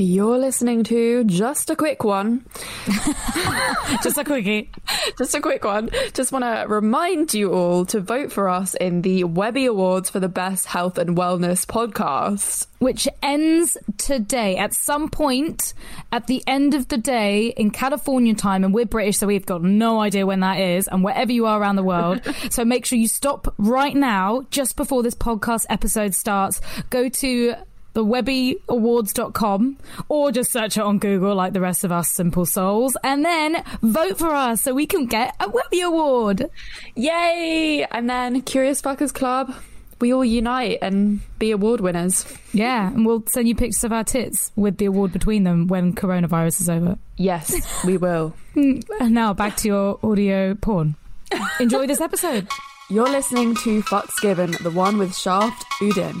You're listening to just a quick one. Just a quickie. Just a quick one. Just want to remind you all to vote for us in the Webby Awards for the Best Health and Wellness Podcast. Which ends today at some point at the end of the day in California time. And we're British, so we've got no idea when that is and wherever you are around the world. so make sure you stop right now, just before this podcast episode starts. Go to the webbyawards.com or just search it on Google like the rest of us simple souls and then vote for us so we can get a Webby Award. Yay! And then Curious Fuckers Club, we all unite and be award winners. Yeah, and we'll send you pictures of our tits with the award between them when coronavirus is over. Yes, we will. And now back to your audio porn. Enjoy this episode. You're listening to Fucks Given, the one with Shaft Uddin.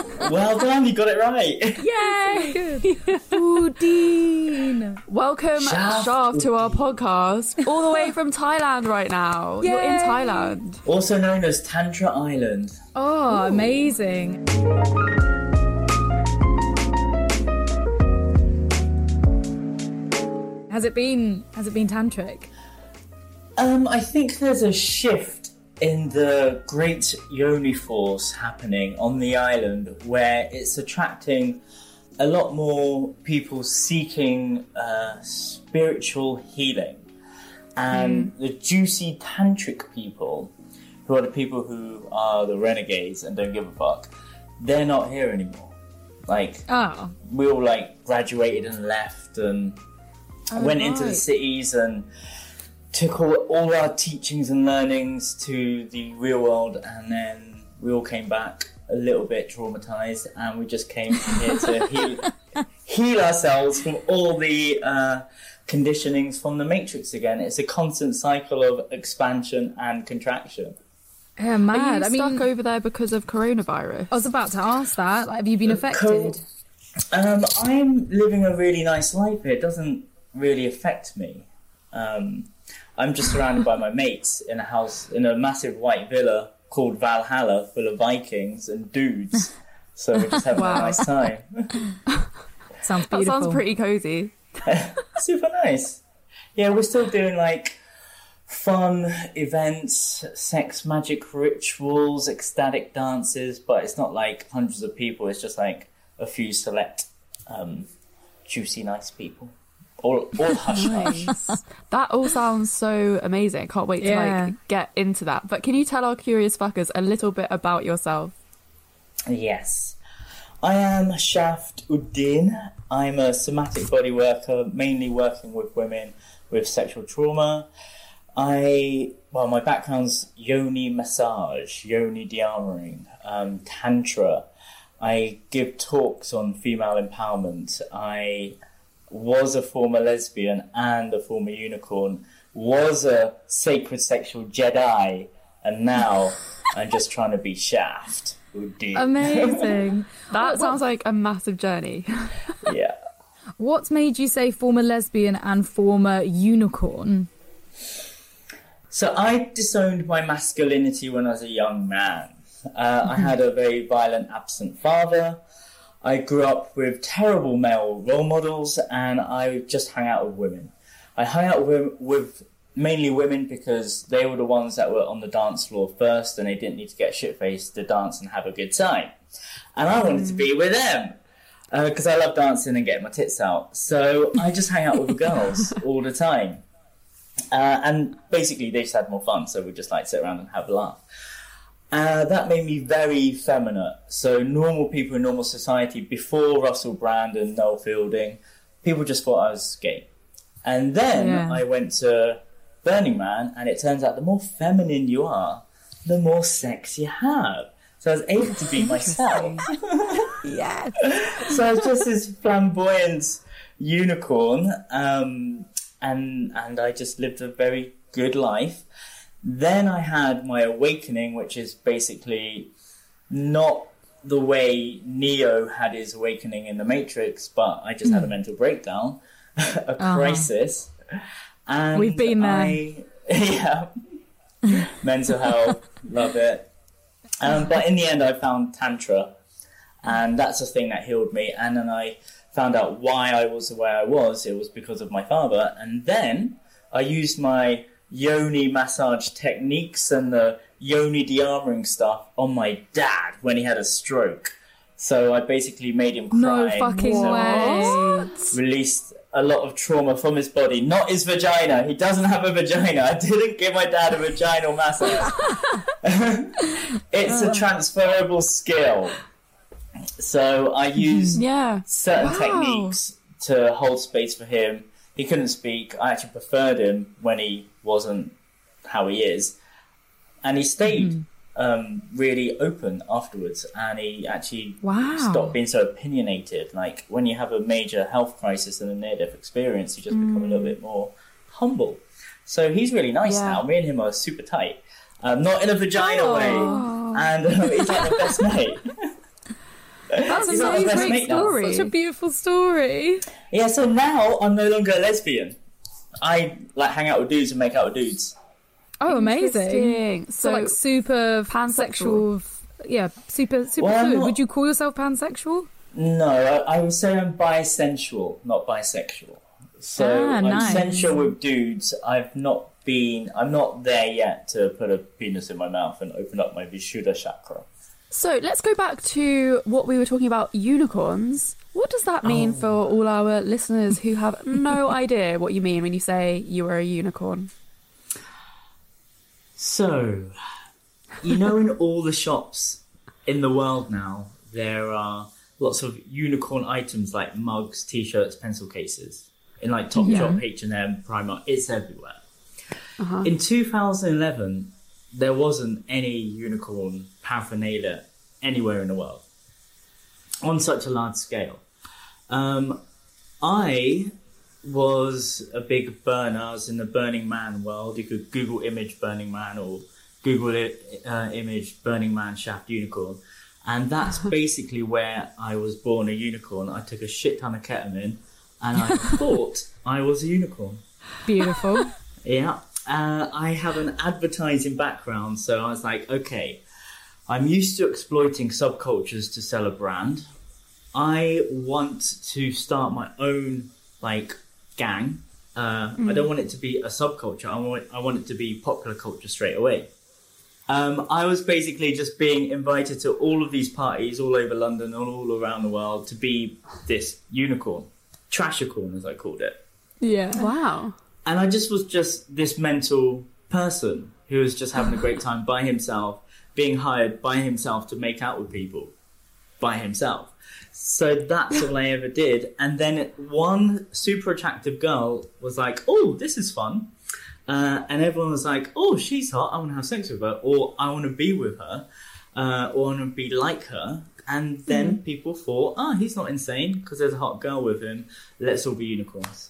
Well done, you got it right. Yay! Uddin. Welcome, Shaft. Shaft, to our podcast, all the way from Thailand right now. You're in Thailand. Also known as Tantra Island. Oh, amazing. Has it been has it been tantric? Um, I think there's a shift in the great yoni force happening on the island where it's attracting a lot more people seeking uh, spiritual healing. And the juicy tantric people, who are the people who are the renegades and don't give a fuck, they're not here anymore. Like, Oh. we all like graduated and left and went into the cities and took all, all our teachings and learnings to the real world and then we all came back a little bit traumatized and we just came here to heal, heal ourselves from all the uh, conditionings from the matrix again it's a constant cycle of expansion and contraction Yeah, Are you I mean, stuck over there because of coronavirus? I was about to ask that. Like, have you been affected? Um, I'm living a really nice life here. It doesn't really affect me. Um, I'm just surrounded by my mates in a house in a massive white villa called Valhalla, full of Vikings and dudes. So we're just having Wow. a nice time. Sounds that sounds pretty cozy. Super nice. Yeah, we're still doing like fun events, sex magic rituals, ecstatic dances, but it's not like hundreds of people. It's just like a few select, um, juicy, nice people. All, all hush hush. That all sounds so amazing. I can't wait to like get into that. But can you tell our curious fuckers a little bit about yourself? Yes. I am Shaft Uddin. I'm a somatic body worker, mainly working with women with sexual trauma. I, well, my background's yoni massage, yoni dearmoring, um, tantra. I give talks on female empowerment. I was a former lesbian and a former unicorn, was a sacred sexual Jedi, and now I'm just trying to be Shaft. Amazing. That sounds like a massive journey. yeah. What's made you say former lesbian and former unicorn? So I disowned my masculinity when I was a young man. Uh, I had a very violent, absent father. I grew up with terrible male role models, and I just hung out with women. I hung out with, with mainly women because they were the ones that were on the dance floor first, and they didn't need to get shit faced to dance and have a good time. And I wanted to be with them because I love dancing and getting my tits out. So I just hang out with the girls all the time. Uh, and basically, they just had more fun, so we just like sit around and have a laugh. Uh, that made me very feminine. So normal people in normal society before Russell Brand and Noel Fielding, people just thought I was gay. And then Yeah. I went to Burning Man, and it turns out the more feminine you are, the more sex you have. So I was able to be myself. Yes. so I was just this flamboyant unicorn, um, and and I just lived a very good life. Then I had my awakening, which is basically not the way Neo had his awakening in the Matrix, but I just had a mental breakdown, a crisis. And We've been there. I, yeah, mental health, love it. Um, but in the end, I found Tantra, and that's the thing that healed me. And then I found out why I was the way I was. It was because of my father. And then I used my yoni massage techniques and the yoni de-armoring stuff on my dad when he had a stroke. So I basically made him cry. No fucking So way. Released a lot of trauma from his body, not his vagina. He doesn't have a vagina. I didn't give my dad a vaginal massage. it's a oh. transferable skill. So I mm-hmm. used Yeah. certain Wow. techniques to hold space for him. He couldn't speak. I actually preferred him when he wasn't how he is, and he stayed um, really open afterwards. And he actually Wow. stopped being so opinionated. Like when you have a major health crisis and a near-death experience, you just become a little bit more humble. So he's really nice Yeah. now. Me and him are super tight, um, not in a vagina way, and um, he's like the best mate. That's He's not the best amazing mate now. story. Such a beautiful story. Yeah, so now I'm no longer a lesbian. I like hang out with dudes and make out with dudes. Oh, amazing. So, So, like super pansexual. Yeah, super super Well, fluid. not- Would you call yourself pansexual? No, I, I would say I'm bisensual, not bisexual. So Ah, I'm nice. sensual with dudes. I've not been. I'm not there yet to put a penis in my mouth and open up my Vishuddha chakra. So let's go back to what we were talking about unicorns. What does that mean oh. for all our listeners who have no idea what you mean when you say you are a unicorn? So, you know, in all the shops in the world now, there are lots of unicorn items like mugs, t-shirts, pencil cases. In like Topshop, H&M, Primark, it's everywhere. Uh-huh. In 2011, there wasn't any unicorn paraphernalia anywhere in the world on such a large scale. Um, I was a big burner. I was in the Burning Man world. You could Google image Burning Man or Google it, uh, image Burning Man shaft unicorn. And that's basically where I was born a unicorn. I took a shit ton of ketamine and I thought I was a unicorn. Beautiful. Yeah. Uh, I have an advertising background, so I was like, okay, I'm used to exploiting subcultures to sell a brand. I want to start my own like gang. Uh, I don't want it to be a subculture. I want I want it to be popular culture straight away. Um, I was basically just being invited to all of these parties all over London and all around the world to be this unicorn, trashicorn as I called it yeah. Wow. And I just was just this mental person who was just having a great time by himself, being hired by himself to make out with people by himself. So that's all I ever did. And then one super attractive girl was like, "Oh, this is fun," uh, and everyone was like, "Oh, she's hot. I want to have sex with her, or I want to be with her, uh, or I want to be like her." And then people thought, "Ah, he's not insane because there's a hot girl with him. Let's all be unicorns."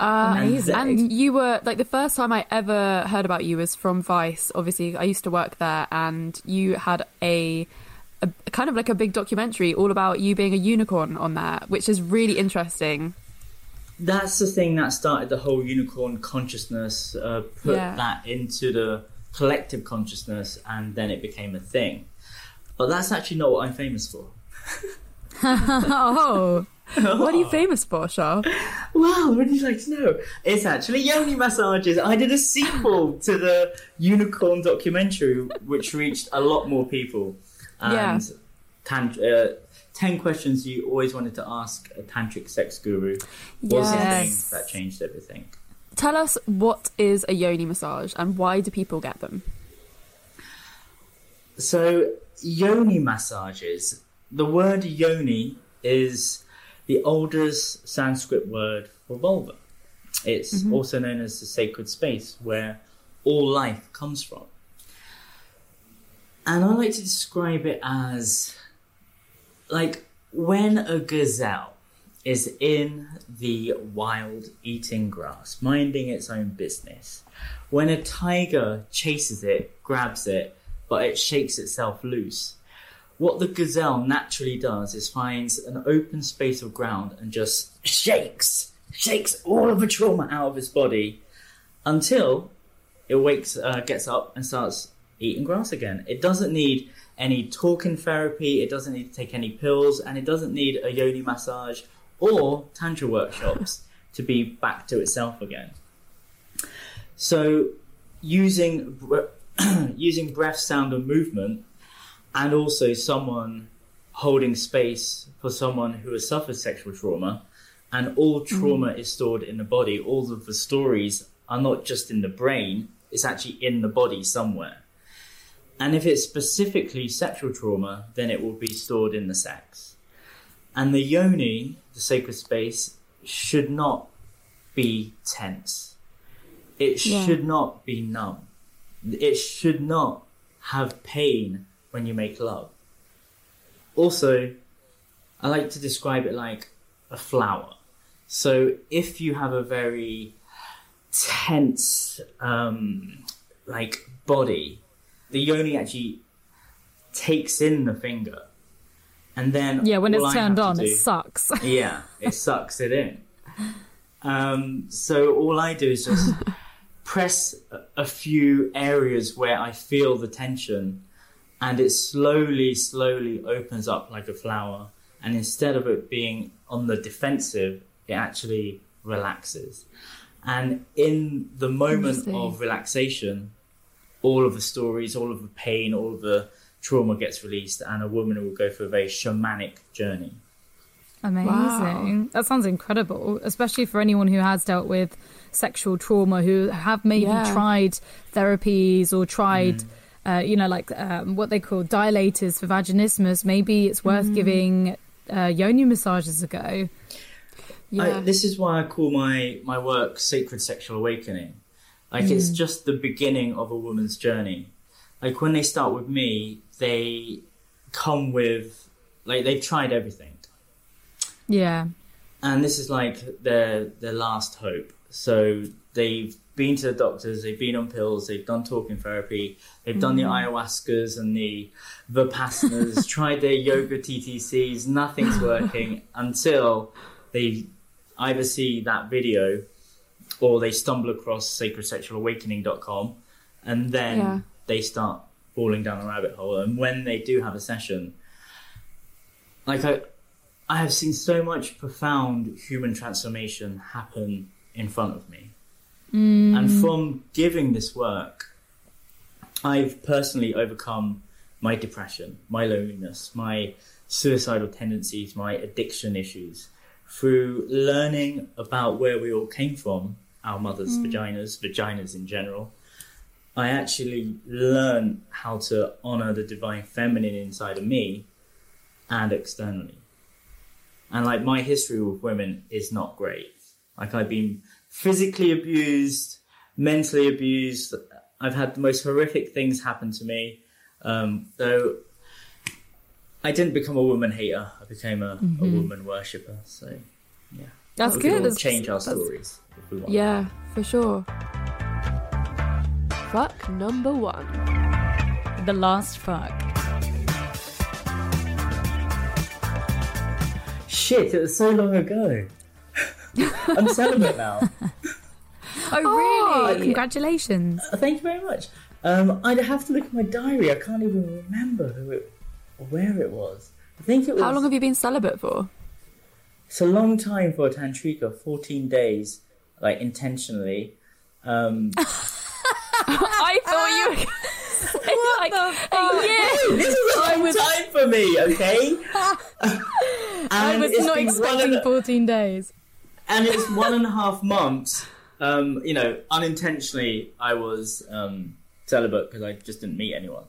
Uh, Amazing. And you were like the first time I ever heard about you was from Vice. Obviously, I used to work there, and you had a, a kind of like a big documentary all about you being a unicorn on there, which is really interesting. that's the thing that started the whole unicorn consciousness, uh, put Yeah. that into the collective consciousness, and then it became a thing. But that's actually not what I'm famous for. Oh, What are you famous for, Shah? Wow, would you like to know? It's actually yoni massages. I did a sequel to the unicorn documentary, which reached a lot more people. And Yeah. tan- uh, 10 questions you always wanted to ask a tantric sex guru was the thing Yes. that changed everything. Tell us what is a yoni massage and why do people get them? So, yoni massages, the word yoni is the oldest Sanskrit word for vulva. It's mm-hmm. also known as the sacred space where all life comes from. And I like to describe it as like when a gazelle is in the wild eating grass, minding its own business. When a tiger chases it, grabs it, but it shakes itself loose. What the gazelle naturally does is finds an open space of ground and just shakes, shakes all of the trauma out of his body until it wakes, uh, gets up and starts eating grass again. It doesn't need any talking therapy, it doesn't need to take any pills, and it doesn't need a yoni massage or tantra workshops to be back to itself again. So, using using breath, sound, and movement, and also someone holding space for someone who has suffered sexual trauma, and all trauma mm. is stored in the body. All of the stories are not just in the brain; it's actually in the body somewhere. And if it's specifically sexual trauma, then it will be stored in the sex. And the yoni, the sacred space, should not be tense. It yeah. should not be numb. It should not have pain when you make love. Also, I like to describe it like a flower. So if you have a very tense, um, like body, the yoni actually takes in the finger, and then yeah, when it's turned on, do, it sucks. yeah, it sucks it in. Um, so all I do is just press a few areas where I feel the tension, and it slowly, slowly opens up like a flower. And instead of it being on the defensive, it actually relaxes. And in the moment of relaxation, all of the stories, all of the pain, all of the trauma gets released, and a woman will go through a very shamanic journey. Amazing. Wow. That sounds incredible, especially for anyone who has dealt with sexual trauma, who have maybe yeah. tried therapies or tried. Mm. Uh, you know, like um, what they call dilators for vaginismus. Maybe it's worth mm. giving uh, yoni massages a go. Yeah. I, this is why I call my, my work Sacred Sexual Awakening like mm. it's just the beginning of a woman's journey. Like when they start with me, they come with like they've tried everything. Yeah. And this is like their their last hope. So they've been to the doctors, they've been on pills, they've done talking therapy, they've mm. done the mm. ayahuascas and the vipassanas, tried their yoga TTCs, nothing's working until they either see that video or they stumble across sacredsexualawakening.com and then yeah. they start falling down a rabbit hole. And when they do have a session, like I, I have seen so much profound human transformation happen in front of me. Mm. And from giving this work, I've personally overcome my depression, my loneliness, my suicidal tendencies, my addiction issues through learning about where we all came from our mothers' mm. vaginas, vaginas in general, I actually learn how to honor the divine feminine inside of me and externally. And like my history with women is not great. Like I've been physically abused, mentally abused. I've had the most horrific things happen to me. Um, though I didn't become a woman hater, I became a, mm-hmm. a woman worshipper. So yeah, that's good. That's, change our stories yeah, for sure. Fuck number one. The last fuck. Shit, it was so long ago. I'm celibate now. Oh, really? Oh, congratulations. Uh, thank you very much. Um, I'd have to look at my diary. I can't even remember who it, where it was. I think it was. How long have you been celibate for? It's a long time for a tantrika, 14 days like intentionally. Um, I thought you. Were like year. This is a long was... time for me, okay? I was not expecting and, 14 days. And it's one and a half months. Um, you know, unintentionally, I was um, celibate because I just didn't meet anyone.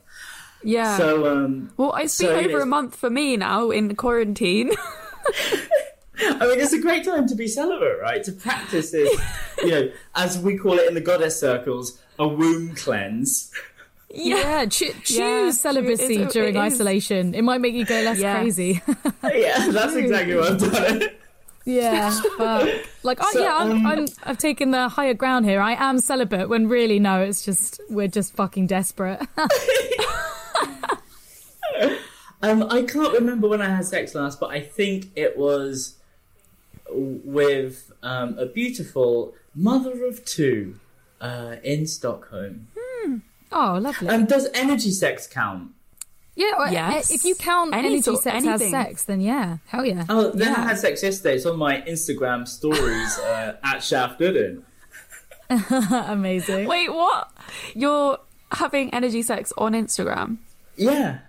Yeah. So, um, well, it's been over you know, a month for me now in quarantine. I mean, it's a great time to be celibate, right? To practice this, you know, as we call it in the goddess circles, a womb cleanse. Yeah, cho- choose Yeah, celibacy it's- during it is. isolation. It might make you go less Yes. crazy. yeah, that's exactly what I've done. Yeah, like, oh, So, yeah, I'm, um, I'm, I've taken the higher ground here. I am celibate when really no, it's just we're just fucking desperate. Um, I can't remember when I had sex last, but I think it was with um, a beautiful mother of two uh, in Stockholm. oh, lovely. Um, does energy sex count? Yeah, yes. eh, if you count Any energy sort- sex as anything. sex, then yeah, hell yeah. Oh, then I had sex yesterday. It's on my Instagram stories uh, at Shaft Uddin. Amazing. Wait, what? You're having energy sex on Instagram? Yeah.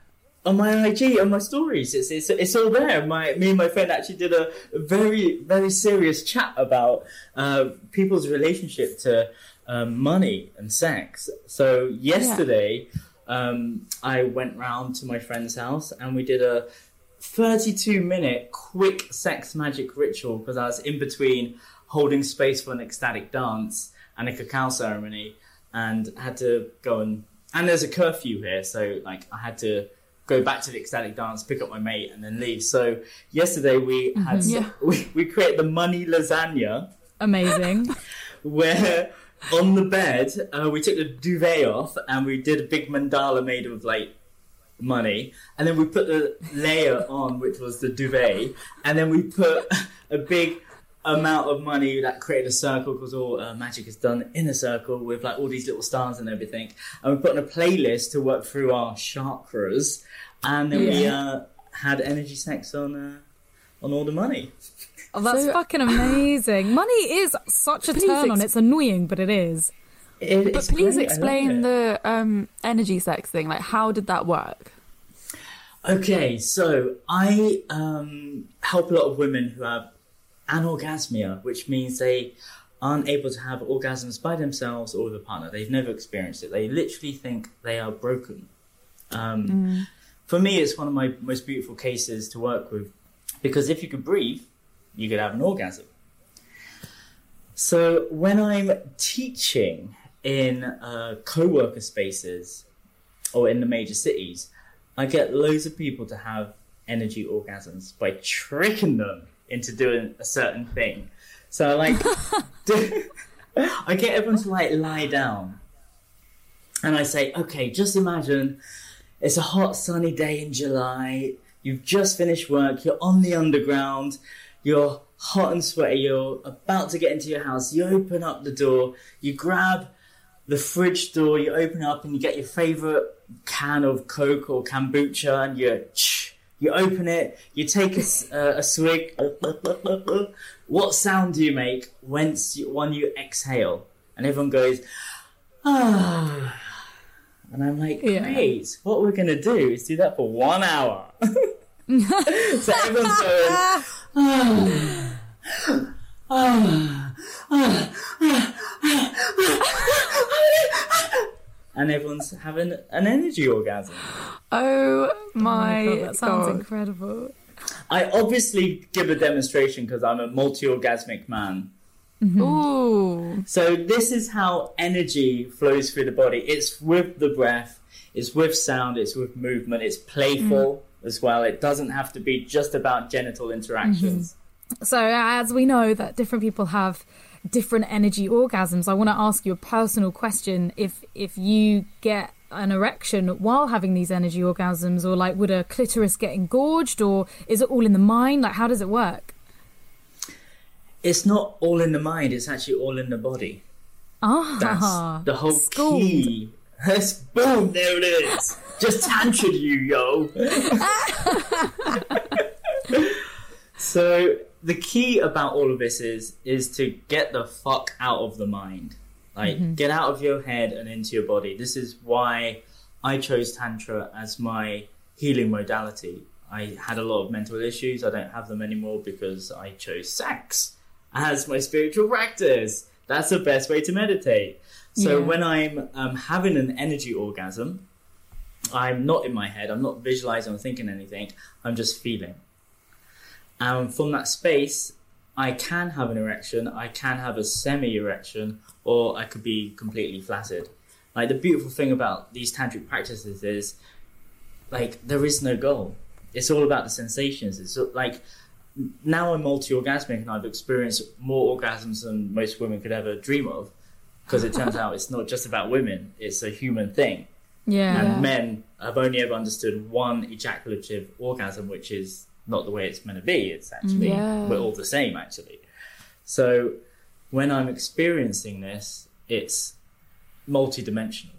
On my IG, on my stories, it's it's, it's all there. My me and my friend actually did a very very serious chat about uh, people's relationship to um, money and sex. So yesterday, um, I went round to my friend's house and we did a 32 minute quick sex magic ritual because I was in between holding space for an ecstatic dance and a cacao ceremony and had to go and and there's a curfew here so like I had to go back to the ecstatic dance pick up my mate and then leave so yesterday we had Yeah. we, we created the money lasagna Amazing. where on the bed uh, we took the duvet off and we did a big mandala made of like money. And then we put the layer on which was the duvet. And then we put a big amount of money that created a circle because all uh, magic is done in a circle with like all these little stars and everything. And we put on a playlist to work through our chakras. And then we uh, had energy sex on uh, on all the money Oh, that's So- fucking amazing. Money is such a turn on. ex- It's annoying, but it is. It- But please great, explain the um, energy sex thing. Like, how did that work? Okay, so I um, help a lot of women who have anorgasmia, which means they aren't able to have orgasms by themselves or with a partner. They've never experienced it. They literally think they are broken. Um, For me, it's one of my most beautiful cases to work with because if you could breathe, you could have an orgasm. So when I'm teaching in uh, co-worker spaces or in the major cities, I get loads of people to have energy orgasms by tricking them into doing a certain thing. So like, do- I get everyone to like lie down, and I say, okay, just imagine it's a hot sunny day in July. You've just finished work. You're on the underground. You're hot and sweaty. You're about to get into your house. You open up the door. You grab the fridge door. You open up and you get your favorite can of Coke or kombucha, and you you open it. You take a, uh, a swig. What sound do you make once you, when you exhale? And everyone goes, ah. And I'm like, Yeah. great. What we're gonna do is do that for one hour. so everyone's going, and everyone's having an energy orgasm. Oh, oh my, God, that sounds God. incredible. I obviously give a demonstration because I'm a multi-orgasmic man. Mm-hmm. Ooh. So this is how energy flows through the body. It's with the breath, it's with sound, it's with movement, it's playful mm. As well. It doesn't have to be just about genital interactions. So, as we know that different people have different energy orgasms, I want to ask you a personal question. If if you get an erection while having these energy orgasms, or like would a clitoris get engorged, or is it all in the mind? Like, how does it work? It's not all in the mind, it's actually all in the body. Ah, That's the whole schooled. key. Yes, boom, there it is. Just tantra you, yo. so the key about all of this is is to get the fuck out of the mind. Like get out of your head and into your body. This is why I chose tantra as my healing modality. I had a lot of mental issues. I don't have them anymore because I chose sex as my spiritual practice. That's the best way to meditate. So Yeah. when I'm um, having an energy orgasm, I'm not in my head. I'm not visualizing or thinking anything. I'm just feeling. And from that space, I can have an erection. I can have a semi erection, or I could be completely flaccid. Like the beautiful thing about these tantric practices is, like there is no goal. It's all about the sensations. It's like now I'm multi-orgasmic and I've experienced more orgasms than most women could ever dream of. Because it turns out it's not just about women; it's a human thing. Yeah. And men have only ever understood one ejaculative orgasm, which is not the way it's meant to be. It's mm. actually Yeah. we're all the same, actually. So when I'm experiencing this, it's multidimensional.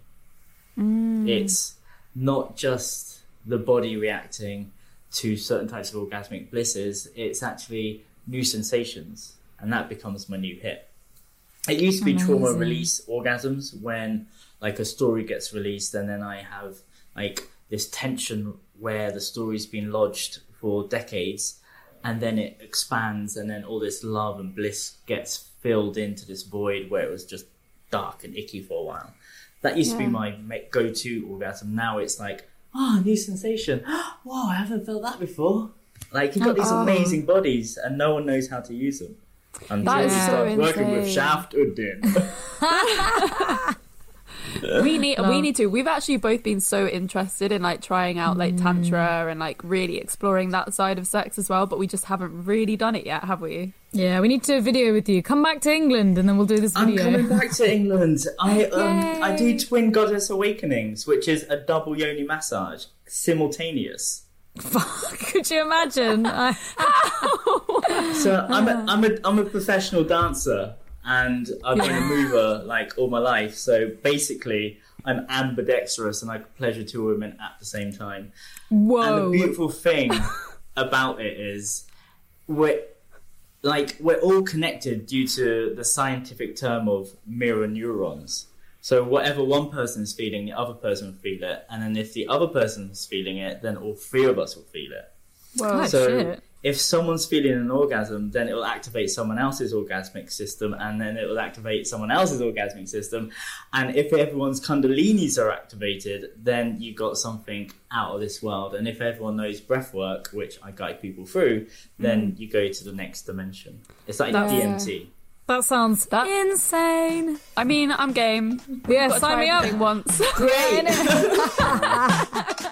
Mm. It's not just the body reacting to certain types of orgasmic blisses. It's actually new sensations, and that becomes my new hit. It used to be trauma release orgasms when like a story gets released and then I have like this tension where the story's been lodged for decades and then it expands and then all this love and bliss gets filled into this void where it was just dark and icky for a while. That used to be my go-to orgasm. Now it's like, oh, new sensation. Wow, I haven't felt that before. Like you've got these Oh. amazing bodies and no one knows how to use them. Until That you so start working with insane. Shaft Uddin. we need we need to. We've actually both been so interested in like trying out like tantra and like really exploring that side of sex as well, but we just haven't really done it yet, have we? Yeah, we need to video with you. Come back to England and then we'll do this video. I'm coming back to England. I um I do Twin Goddess Awakenings, which is a double yoni massage, simultaneous. Fuck, could you imagine? I- So I'm a, I'm a I'm a professional dancer, and I've been a mover like all my life. So basically, I'm ambidextrous, and I can pleasure two women at the same time. Whoa! And the beautiful thing about it is we're like we're all connected due to the scientific term of mirror neurons. So whatever one person is feeling, the other person will feel it, and then if the other person is feeling it, then all three of us will feel it. Oh, so shit. If someone's feeling an orgasm, then it will activate someone else's orgasmic system, and then it will activate someone else's orgasmic system. And if everyone's kundalinis are activated, then you got something out of this world. And if everyone knows breath work, which I guide people through, then mm. you go to the next dimension. It's like That's- DMT. That sounds That- insane. I mean, I'm game. Yeah, sign me up. once. Great.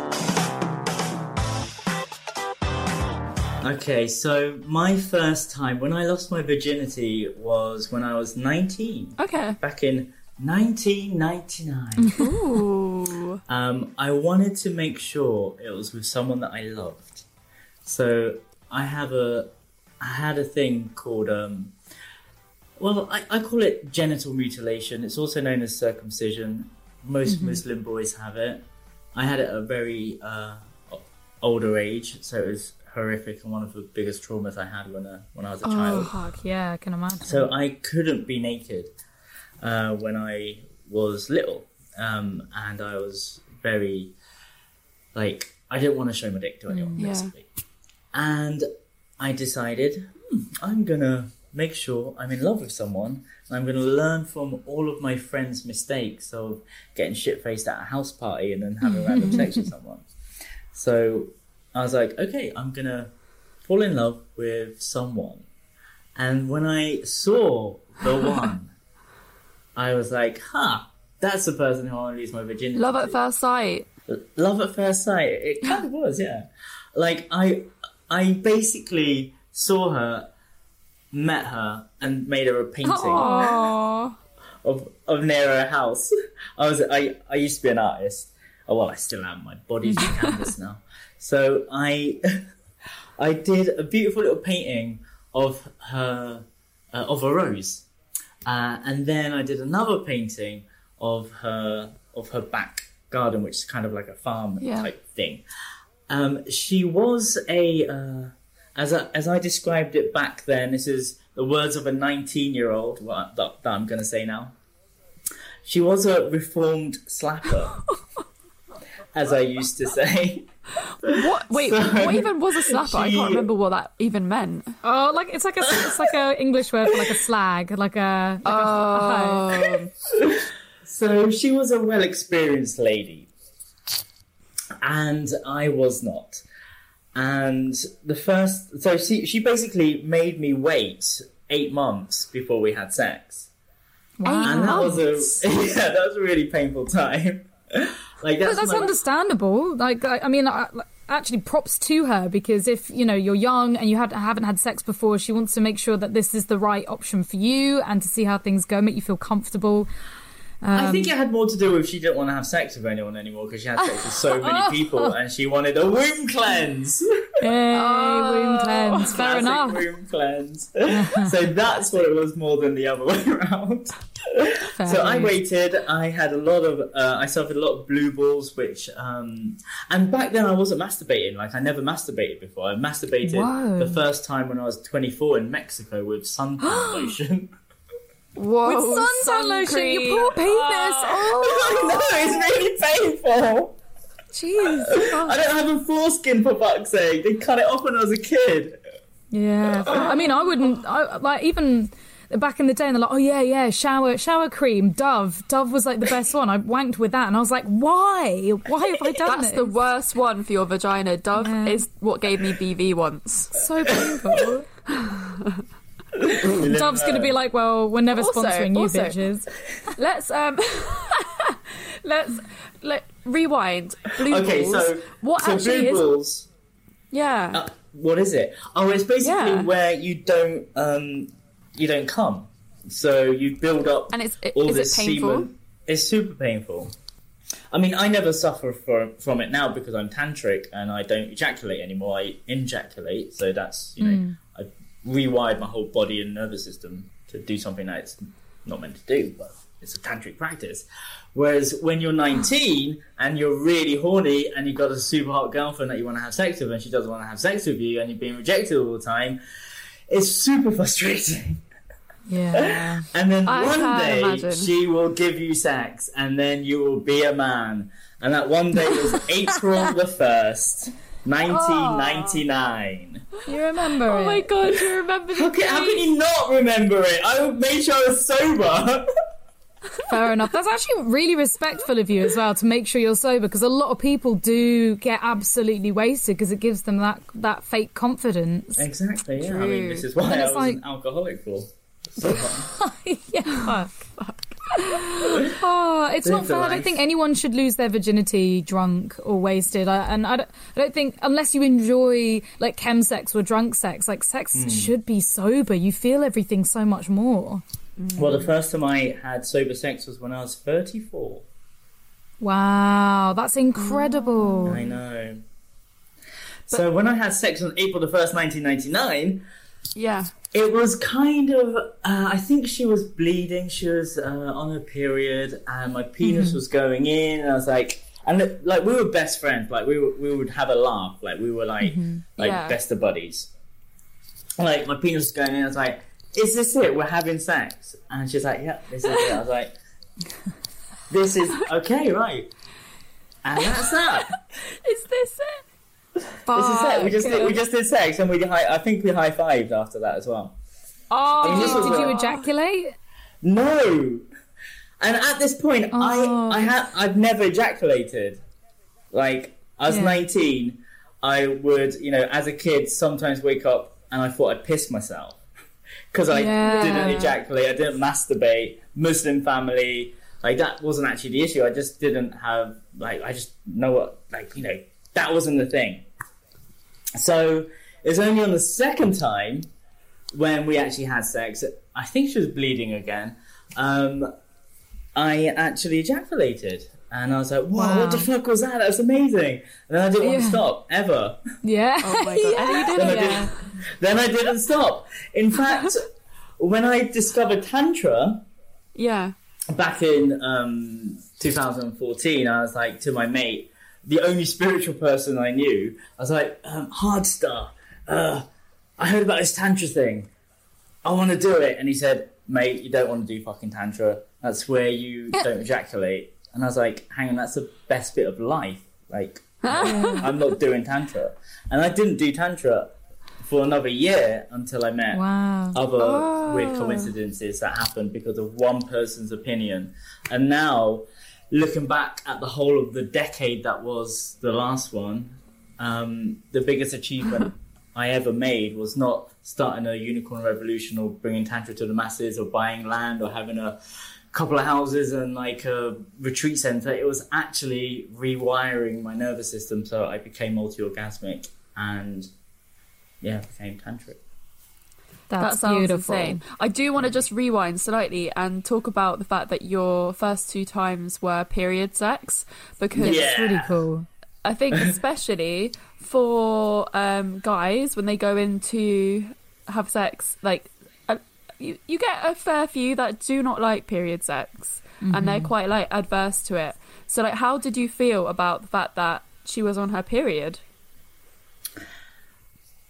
Okay, so my first time when I lost my virginity was when I was 19, Okay. back in 1999. Ooh. um, I wanted to make sure it was with someone that I loved. So I have a, I had a thing called, um, well, I, I call it genital mutilation. It's also known as circumcision. Most Muslim boys have it. I had it at a very uh, older age, so it was horrific and one of the biggest traumas I had when, uh, when I was a Oh, child. fuck. Yeah, I can imagine. So I couldn't be naked uh, when I was little, um, and I was very like I didn't want to show my dick to anyone, yeah. basically. And I decided hmm, I'm gonna make sure I'm in love with someone, and I'm gonna learn from all of my friends' mistakes of getting shit faced at a house party and then having random sex with someone. So I was like, okay, I'm gonna fall in love with someone. And when I saw the one, I was like, huh, that's the person who I want to lose my virginity. Love to. at first sight. Love at first sight. It kind of was, yeah. Like I, I basically saw her, met her, and made her a painting Aww. of of near her house. I was I I used to be an artist. Oh well, I still am. My body's a canvas now. So I I did a beautiful little painting of her uh, of a rose, uh, and then I did another painting of her of her back garden, which is kind of like a farm Yeah. type thing. Um, she was a uh, as I, as I described it back then. This is the words of a 19 year old that, that I'm going to say now. She was a reformed slapper, as I used to say. What? Wait, So, what even was a slapper? I can't remember what that even meant. Oh, like it's like a it's like a English word for like a slag, like a. Like a Oh, So she was a well experienced lady, and I was not. And the first, so she, she basically made me wait eight months before we had sex. wow. And that was months? a, yeah, that was a really painful time. Like, that's, that's my- understandable. Like, I, I mean, I, actually, props to her because if you know you're young and you had, haven't had sex before, she wants to make sure that this is the right option for you and to see how things go, make you feel comfortable. I think it had more to do with she didn't want to have sex with anyone anymore because she had sex with so many Oh. people and she wanted a womb cleanse. Yay, wound cleanse. Fair enough. Womb cleanse. so that's what it was more than the other way around. Fair So I waited. I had a lot of. Uh, I suffered a lot of blue balls, which. Um, and back then I wasn't masturbating. Like I never masturbated before. I masturbated Whoa. the first time when I was 24 in Mexico with suntan lotion. Whoa! With suntan sun lotion, cream. your poor penis. Ah. Oh, no, it's really painful. jeez. I don't have a foreskin for fuck's sake. They cut it off when I was a kid. Yeah, ah. I mean, I wouldn't. I, like even back in the day, and they're like, "Oh yeah, yeah, shower, shower cream, Dove. Dove was like the best one." I wanked with that, and I was like, "Why? Why have I done That's this?" the worst one for your vagina. Dove Yeah. is what gave me BV once. so painful. Dove's gonna be like, "Well, we're never Also- sponsoring you, also- bitches." Let's um, let's let rewind. Blue Okay, balls. so what so actually blue is? balls. Yeah. Uh, what is it? Oh, it's basically Yeah. where you don't um, you don't come. So you build up And it's- it- all is it this painful? semen. It's super painful. I mean, I never suffer from from it now because I'm tantric and I don't ejaculate anymore. I injaculate, so that's you know Hmm. Rewired my whole body and nervous system to do something that it's not meant to do, but it's a tantric practice. Whereas when you're 19 and you're really horny and you've got a super hot girlfriend that you want to have sex with and she doesn't want to have sex with you and you're being rejected all the time, it's super frustrating. Yeah, And then I one day imagine. she will give you sex, and then you will be a man. And that one day was April the first, nineteen ninety nine. you remember oh it? my god, you remember the How can, how can you not remember it? I made sure I was sober. Fair enough. That's actually really respectful of you as well to make sure you're sober because a lot of people do get absolutely wasted because it gives them that that fake confidence. exactly. Yeah. I mean, this is why I it's was like- an alcoholic for. So long. yeah. Fuck. Oh, it's not Live the fair. I don't think anyone should lose their virginity drunk or wasted. I, and I don't, I don't think, unless you enjoy like chemsex or drunk sex, like sex Hmm. should be sober. You feel everything so much more. Well, the first time I had sober sex was when I was thirty four. Wow, that's incredible. I know. So when I had sex on April the first, nineteen ninety nine. Yeah. It was kind of. Uh, I think she was bleeding. She was uh, on her period, and my penis was going in. And I was like, and like we were best friends. Like we were, we would have a laugh. Like we were like like Yeah. best of buddies. Like my penis was going in. I was like, "Is this it? We're having sex?" And she's like, "Yeah, this is it." I was like, "This is okay, right?" And that's that. Is this it? This is it. We just did, we just did sex, and we high, I think we high fived after that as well. Oh, mean, this was Did you ejaculate? No. And at this point, Oh. I I oh. had I've never ejaculated. Like I was Yeah. 19, I would you know as a kid sometimes wake up and I thought I'd piss myself because I Yeah. didn't ejaculate, I didn't masturbate. Muslim family, like that wasn't actually the issue. I just didn't have like I just know what like you know that wasn't the thing. So it's only on the second time when we actually had sex. I think she was bleeding again. Um, I actually ejaculated. And I was like, "Wow, what the fuck was that? That was amazing!" And then I didn't want to stop ever. Yeah. Oh my god. And you did Then I, it. Yeah. did, then I didn't stop. In fact, when I discovered Tantra Yeah. back in um, 2014, I was like to my mate, the only spiritual person I knew, I was like, um, Hard Star, uh, I heard about this Tantra thing. I want to do it. And he said, Mate, you don't want to do fucking Tantra. That's where you don't ejaculate. And I was like, Hang on, that's the best bit of life. Like, I'm not doing tantra. And I didn't do tantra for another year until I met Wow. other Oh. weird coincidences that happened because of one person's opinion. And now, looking back at the whole of the decade that was the last one, um, the biggest achievement I ever made was not starting a unicorn revolution or bringing tantra to the masses or buying land or having a couple of houses and like a retreat center. It was actually rewiring my nervous system so I became multi-orgasmic and yeah, became tantric. That's that sounds beautiful. insane. I do want to just rewind slightly and talk about the fact that your first two times were period sex because Yeah. It's really cool. I think especially for um, guys when they go in to have sex, like uh, you, you get a fair few that do not like period sex and they're quite like adverse to it. So like, how did you feel about the fact that she was on her period?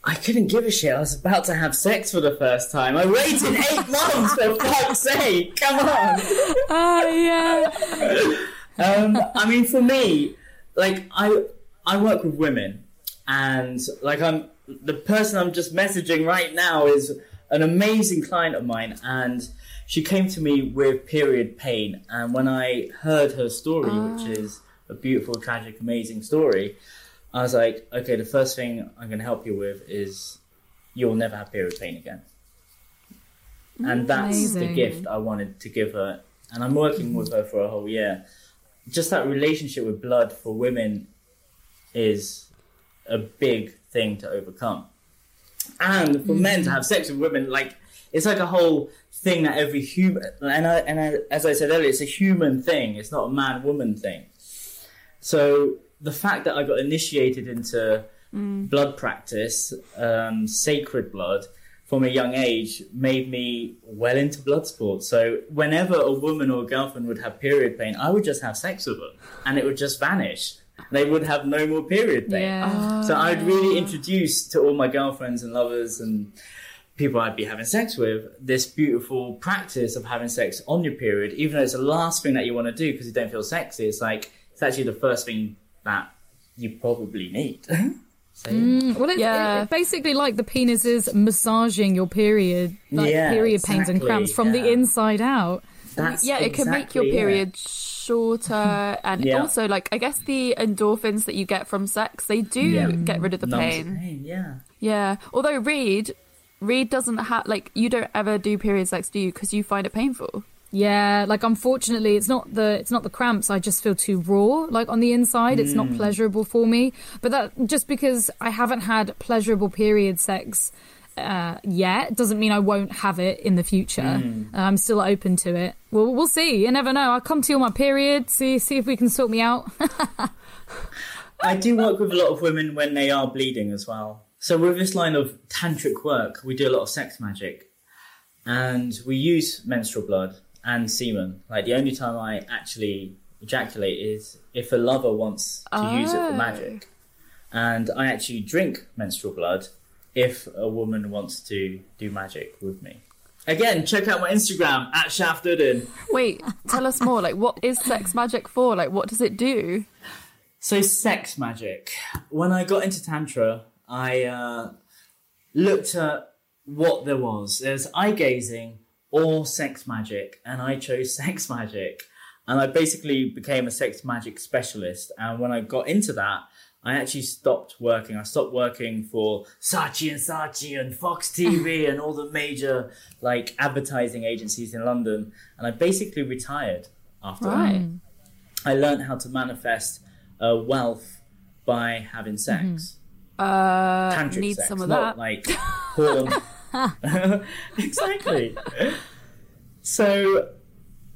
I couldn't give a shit. I was about to have sex for the first time. I waited eight months for fuck's sake. Come on. Oh yeah. Um, I mean, for me, like I, I work with women, and like I'm the person I'm just messaging right now is an amazing client of mine, and she came to me with period pain, and when I heard her story, which is a beautiful, tragic, amazing story, I was like, okay, the first thing I'm going to help you with is you'll never have period pain again. And mm, that's the gift I wanted to give her. And I'm working with her for a whole year. Just that relationship with blood for women is a big thing to overcome. And for mm. men to have sex with women, like, it's like a whole thing that every human, and, I, and I, as I said earlier, it's a human thing, it's not a man woman thing. So the fact that I got initiated into blood practice, um, sacred blood, from a young age made me well into blood sports. So whenever a woman or a girlfriend would have period pain, I would just have sex with them and it would just vanish. They would have no more period pain. Yeah. So I'd really introduce to all my girlfriends and lovers and people I'd be having sex with this beautiful practice of having sex on your period, even though it's the last thing that you want to do because you don't feel sexy. It's like it's actually the first thing that you probably need. so, mm. Well, it's Yeah. it- basically like the penis is massaging your period, like Yeah, period pains and cramps from the inside out. that's yeah, it can make your exactly it. period shorter, and Yeah. also like I guess the endorphins that you get from sex they do Yeah. get rid of the Numbs pain. pain. Yeah. Yeah. Although Reed, Reed doesn't have like you don't ever do period sex, do you? Because you find it painful. Yeah, like unfortunately, it's not the it's not the cramps. I just feel too raw, like on the inside. It's not pleasurable for me. But that just because I haven't had pleasurable period sex uh, yet doesn't mean I won't have it in the future. I'm still open to it. Well, we'll see. You never know. I'll come to you on my period. See see if we can sort me out. I do work with a lot of women when they are bleeding as well. So with this line of tantric work, we do a lot of sex magic, and we use menstrual blood and semen. Like the only time I actually ejaculate is if a lover wants to use it for Oh. magic, and I actually drink menstrual blood if a woman wants to do magic with me. Again, check out my Instagram at Shaftuddin. Wait, tell us more. Like, what is sex magic for? Like, what does it do? So sex magic. When I got into tantra, I uh, looked at what there was. There's eye gazing or sex magic, and I chose sex magic. And I basically became a sex magic specialist. And when I got into that, I actually stopped working. I stopped working for Saatchi and Saatchi and Fox TV and all the major like advertising agencies in London. And I basically retired after that. I learned how to manifest uh, wealth by having sex. Uh, Tantric need sex, some of not that. like porn. exactly. So,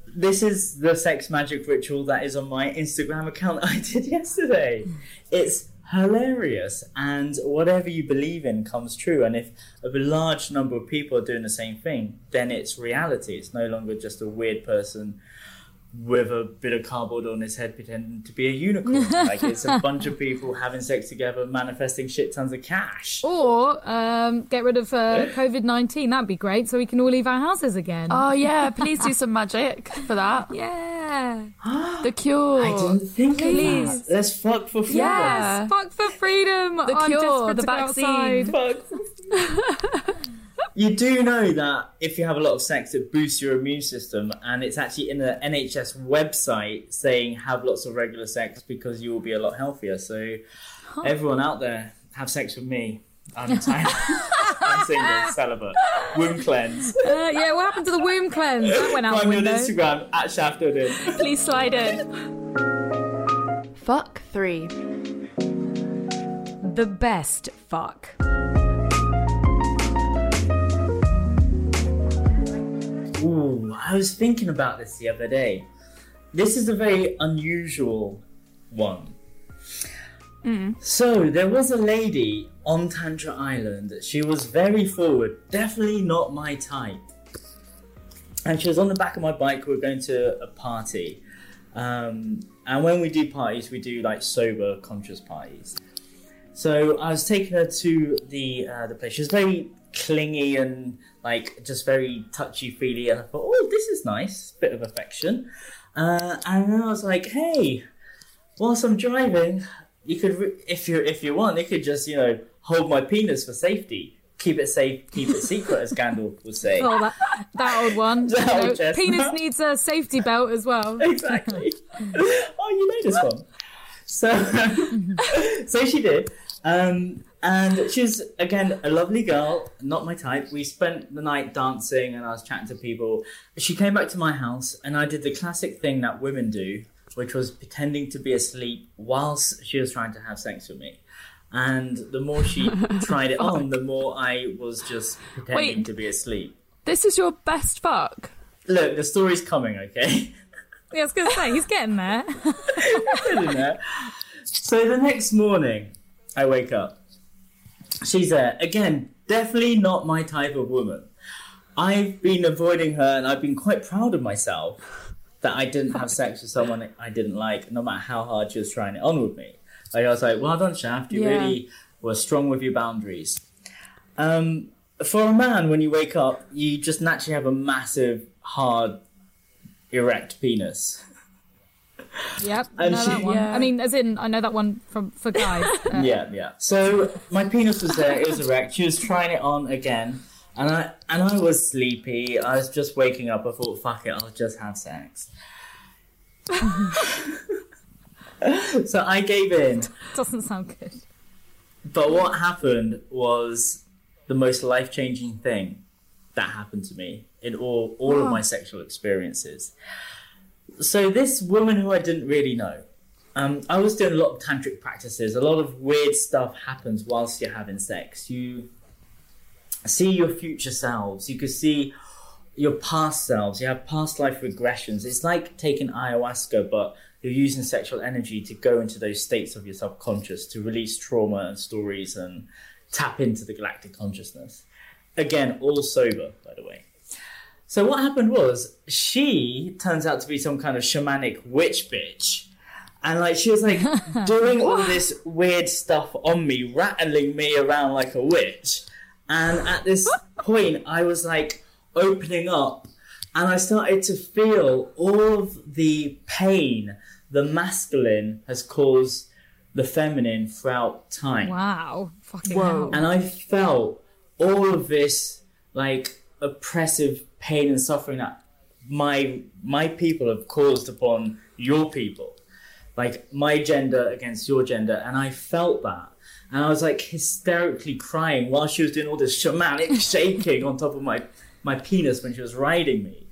this is the sex magic ritual that is on my Instagram account I did yesterday. It's hilarious, and whatever you believe in comes true. And if a large number of people are doing the same thing, then it's reality. It's no longer just a weird person with a bit of cardboard on his head pretending to be a unicorn. like it's a bunch of people having sex together, manifesting shit tons of cash. Or um, get rid of uh, COVID 19. That'd be great so we can all leave our houses again. Oh yeah, please do some magic for that. yeah. The cure. I didn't think Please. of that. Let's fuck for freedom. Yeah. Fuck for freedom. The I'm cure, desperate the to go vaccine. outside. Fuck. you do know that if you have a lot of sex, it boosts your immune system, and it's actually in the NHS website saying have lots of regular sex because you will be a lot healthier. So, everyone out there, have sex with me. I'm tired. I'm single, celibate, womb cleanse. Uh, yeah, what happened to the womb cleanse? That went out the Find me on. Instagram at Shafted. Please slide in. Fuck three. The best fuck. Ooh, I was thinking about this the other day. This is a very unusual one. So, there was a lady on Tantra Island. She was very forward, definitely not my type. And she was on the back of my bike. We were going to a party. Um, and when we do parties, we do like sober, conscious parties. So I was taking her to the uh, the place. She was very clingy and like just very touchy feely. And I thought, oh, this is nice, bit of affection. Uh, and then I was like, hey, whilst I'm driving, you could, re- if you if you want, you could just you know hold my penis for safety, keep it safe, keep it secret, as Gandalf would say. Oh, that, that old one. That You know, old penis needs a safety belt as well. exactly. oh, you know this one. So, so she did, um, and she was again a lovely girl, not my type. We spent the night dancing, and I was chatting to people. She came back to my house, and I did the classic thing that women do, which was pretending to be asleep whilst she was trying to have sex with me. And the more she tried it on, the more I was just pretending Wait. to be asleep. This is your best fuck. Look, the story's coming, okay? Yeah, I was going to say, he's getting there. in there. So the next morning, I wake up. She's there again. Definitely not my type of woman. I've been avoiding her, and I've been quite proud of myself that I didn't have sex with someone I didn't like, no matter how hard she was trying it on with me. Like I was like, "Well done, Shaft. You Yeah. really were strong with your boundaries." Um, for a man, when you wake up, you just naturally have a massive, hard, erect penis. Yep, I know she- that one. Yeah. I mean, as in, I know that one from for guys. Uh, yeah, yeah. So my penis was there; it was erect. She was trying it on again, and I and I was sleepy. I was just waking up. I thought, "Fuck it, I'll just have sex." so I gave in. Doesn't sound good. But what happened was the most life changing thing that happened to me in all all of my sexual experiences. So this woman who I didn't really know, um, I was doing a lot of tantric practices. A lot of weird stuff happens whilst you're having sex. You see your future selves. You could see your past selves. You have past life regressions. It's like taking ayahuasca, but you're using sexual energy to go into those states of your subconscious to release trauma and stories and tap into the galactic consciousness. Again, all sober, by the way. So what happened was she turns out to be some kind of shamanic witch bitch. And like she was like doing all this weird stuff on me, rattling me around like a witch. And at this point I was like opening up and I started to feel all of the pain the masculine has caused the feminine throughout time. Wow. Fucking Whoa. hell. And I felt all of this like oppressive pain and suffering that my my people have caused upon your people. Like my gender against your gender. And I felt that. And I was like hysterically crying while she was doing all this shamanic shaking on top of my, my penis when she was riding me.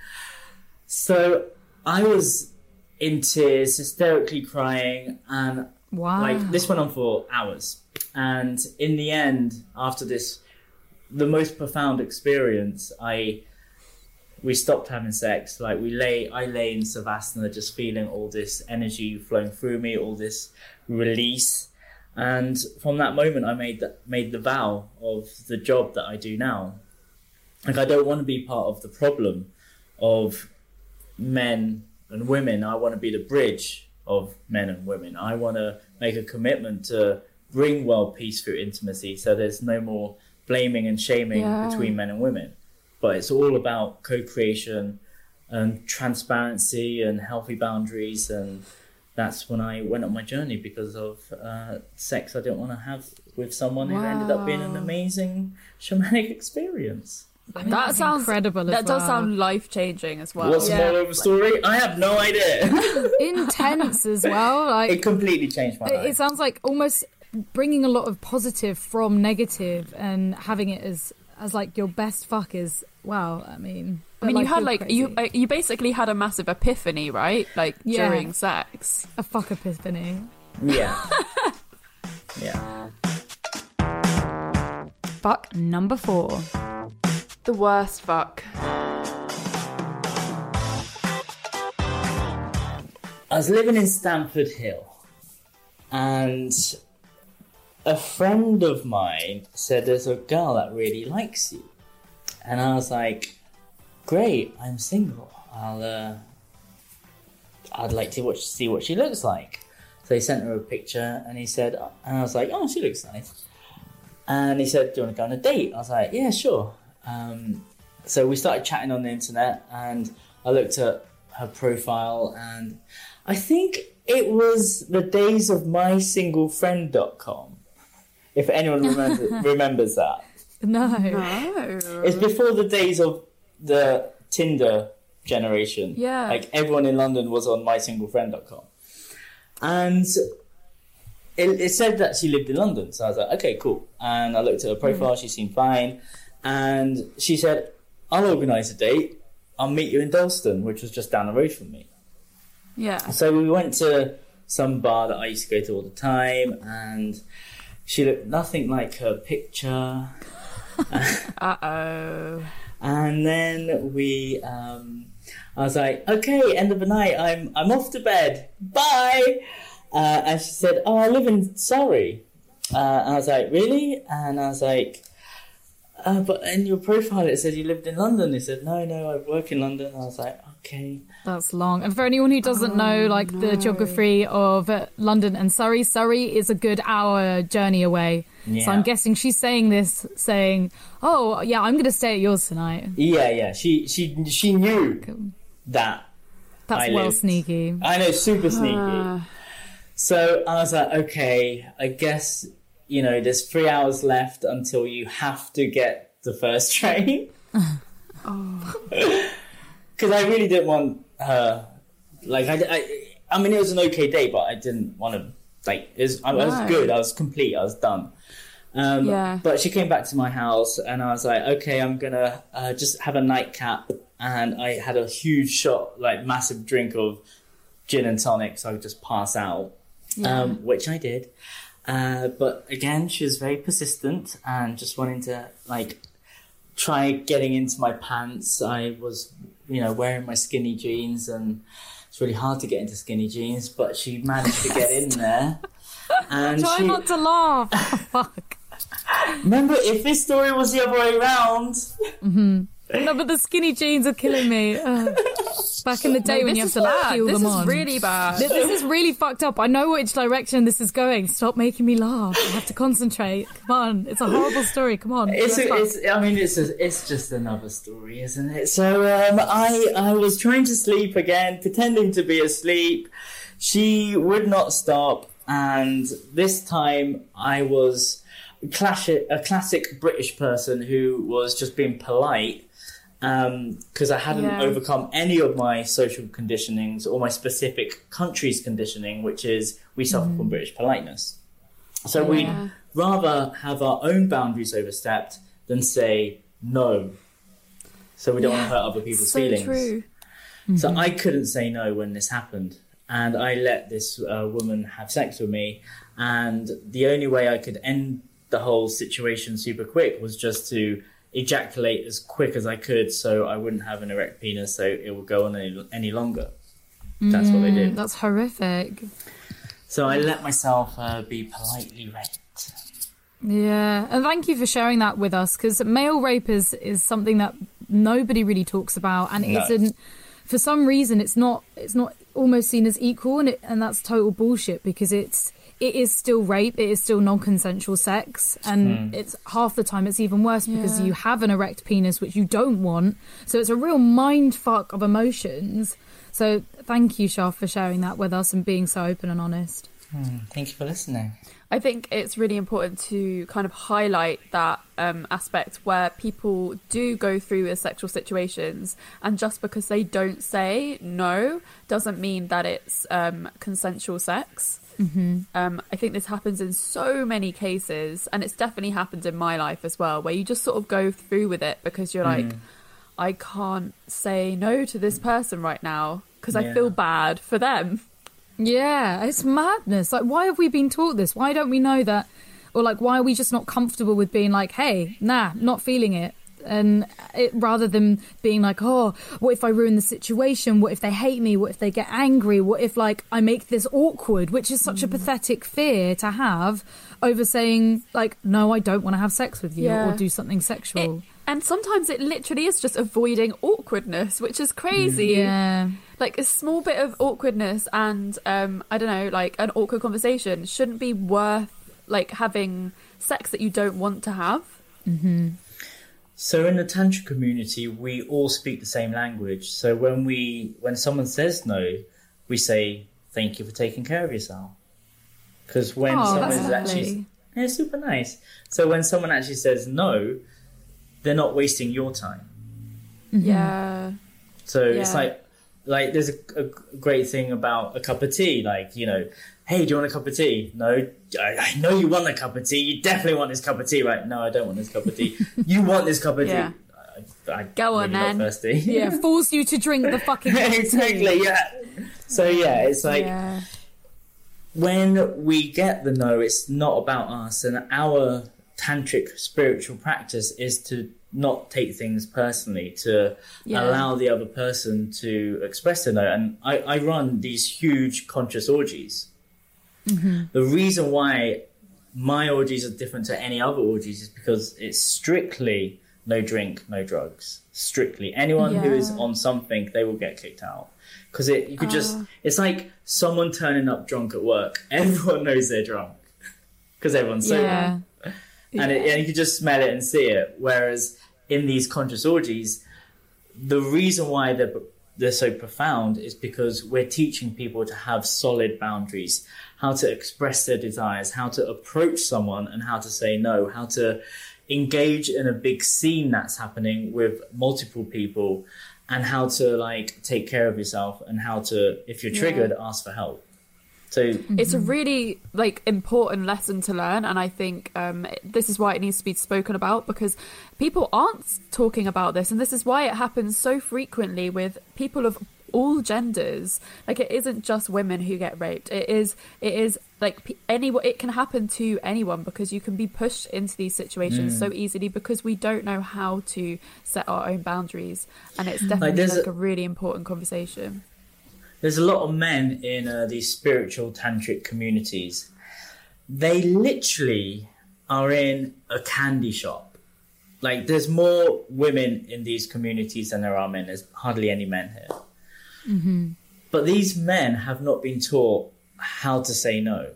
So I was in tears, hysterically crying, and Wow. like this went on for hours. And in the end, after this, the most profound experience, I we stopped having sex. Like we lay, I lay in savasana, just feeling all this energy flowing through me, all this release. And from that moment, I made the, made the vow of the job that I do now. Like I don't want to be part of the problem of men and women. I want to be the bridge of men and women. I want to make a commitment to bring world peace through intimacy so there's no more blaming and shaming Yeah. between men and women. But it's all about co creation and transparency and healthy boundaries. And that's when I went on my journey because of uh, sex I didn't want to have with someone who ended up being an amazing shamanic experience. that sounds incredible as That does well. sound life changing as well. What's the yeah. moral of the story? I have no idea. intense as well. Like it completely changed my It, life. it sounds like almost bringing a lot of positive from negative and having it as as like your best fuck is wow. I mean, I mean, but, you had like crazy. you uh, you basically had a massive epiphany, right? Like Yeah. during sex. a fuck epiphany. Yeah. yeah. Fuck number four. The worst fuck. I was living in Stamford Hill, and a friend of mine said there's a girl that really likes you, and I was like, "Great, I'm single. I'll, uh, I'd like to watch, see what she looks like." So he sent her a picture, and he said, and I was like, "Oh, she looks nice." And he said, "Do you want to go on a date?" I was like, "Yeah, sure." Um, so we started chatting on the internet, and I looked at her profile, and I think it was the days of mysinglefriend.com. If anyone remembers, remembers that, No, Oh. it's before the days of the Tinder generation. Yeah. like everyone in London was on mysinglefriend.com, and it, it said that she lived in London. So I was like, okay, cool. And I looked at her profile; mm. she seemed fine, and she said, "I'll organise a date. I'll meet you in Dalston, which was just down the road from me." Yeah. So we went to some bar that I used to go to all the time, and she looked nothing like her picture. Uh oh. And then we, um, I was like, okay, end of the night, I'm I'm off to bed. Bye. Uh, and she said, oh, I live in Surrey. Uh, and I was like, really? And I was like, uh, but in your profile it said you lived in London. He said, no, no, I work in London. I was like, okay. That's long. And for anyone who doesn't know, like the geography of uh, London and Surrey, Surrey is a good hour journey away. So I'm guessing she's saying this, saying, "Oh, yeah, I'm going to stay at yours tonight." Yeah, yeah. She she she knew that That's I well lived. sneaky. I know, super sneaky. Uh, So I was like, okay, I guess, you know, there's three hours left until you have to get the first train. Because I really didn't want her, like, I, I, I mean, it was an okay day, but I didn't want to, like, it was, I, I was good, I was complete, I was done. Um, Yeah. But she came back to my house and I was like, okay, I'm gonna uh, just have a nightcap. And I had a huge shot, like, massive drink of gin and tonic, so I could just pass out um, which I did. Uh, but again, she was very persistent and just wanting to like try getting into my pants. I was, you know, wearing my skinny jeans, and it's really hard to get into skinny jeans. But she managed to get in there. And Try she, not to laugh. Oh, fuck. remember, if this story was the other way around, mm-hmm. No, but the skinny jeans are killing me. Ugh. Back in the day no, when you have to like, bad. peel This them is really bad. This, this is really fucked up. I know which direction this is going. Stop making me laugh. I have to concentrate. Come on. It's a horrible story. Come on. It's, a, it's I mean it's a, it's just another story, isn't it? So um, I I was trying to sleep again, pretending to be asleep. She would not stop, and this time I was classic a classic British person who was just being polite um, because I hadn't Yeah. overcome any of my social conditionings or my specific country's conditioning, which is we suffer from mm-hmm. British politeness. So Yeah. we'd rather have our own boundaries overstepped than say no. So we don't want to hurt other people's so feelings. true. So mm-hmm. I couldn't say no when this happened. And I let this uh, woman have sex with me. And the only way I could end the whole situation super quick was just to ejaculate as quick as I could so I wouldn't have an erect penis so it would go on any, any longer. That's what they did. That's horrific. So I let myself uh, be politely raped. Yeah, and thank you for sharing that with us because male rape is, is something that nobody really talks about and No. isn't for some reason it's not it's not almost seen as equal, and it, and that's total bullshit because it's it is still rape, it is still non-consensual sex, and it's half the time it's even worse because Yeah. you have an erect penis which you don't want. So it's a real mind fuck of emotions. So thank you, Shah, for sharing that with us and being so open and honest. Thank you for listening. I think it's really important to kind of highlight that um, aspect where people do go through with sexual situations, and just because they don't say no doesn't mean that it's um, consensual sex. Mm-hmm. Um, I think this happens in so many cases, and it's definitely happened in my life as well, where you just sort of go through with it because you're like, I can't say no to this person right now because I feel bad for them. Yeah, it's madness. Like, why have we been taught this? Why don't we know that? Or, like, why are we just not comfortable with being like, hey, nah, not feeling it? And it, rather than being like, oh, what if I ruin the situation? What if they hate me? What if they get angry? What if, like, I make this awkward? Which is such a mm. pathetic fear to have over saying, like, no, I don't want to have sex with you Yeah. or do something sexual. It- and sometimes it literally is just avoiding awkwardness, which is crazy. Mm. yeah. Like a small bit of awkwardness and um I don't know, like an awkward conversation shouldn't be worth like having sex that you don't want to have. Mm-hmm. So in the tantra community, we all speak the same language. So when we when someone says no, we say thank you for taking care of yourself. Because when Oh, someone that's is actually lovely. yeah, super nice. So when someone actually says no, they're not wasting your time. Mm-hmm. Yeah. So it's like like there's a, a great thing about a cup of tea. Like you know, hey, do you want a cup of tea? No, I, I know you want a cup of tea. You definitely want this cup of tea, right? No, I don't want this cup of tea. you want this cup of Yeah. tea. I, I, Go on, then. thirsty. Yeah, force you to drink the fucking cup of tea. exactly. Yeah. So yeah, it's like yeah. when we get the no, it's not about us, and our tantric spiritual practice is to not take things personally, to Yeah. allow the other person to express their no. And I, I run these huge conscious orgies. The reason why my orgies are different to any other orgies is because it's strictly no drink, no drugs. Strictly, anyone who is on something, they will get kicked out. Because it, you could just, Ah. it's like someone turning up drunk at work. Everyone knows they're drunk because everyone's sober Yeah. and, it, and you can just smell it and see it. Whereas in these conscious orgies, the reason why they're they're so profound is because we're teaching people to have solid boundaries, how to express their desires, how to approach someone, and how to say no, how to engage in a big scene that's happening with multiple people, and how to like take care of yourself, and how to, if you're triggered, ask for help. So It's a really like important lesson to learn, and I think um, this is why it needs to be spoken about because people aren't talking about this, and this is why it happens so frequently with people of all genders. Like it isn't just women who get raped; it is it is like anyone. It can happen to anyone because you can be pushed into these situations so easily because we don't know how to set our own boundaries, and it's definitely like, there's a- a really important conversation. there's a lot of men in uh, these spiritual tantric communities. They literally are in a candy shop. Like, there's more women in these communities than there are men. There's hardly any men here. Mm-hmm. But these men have not been taught how to say no.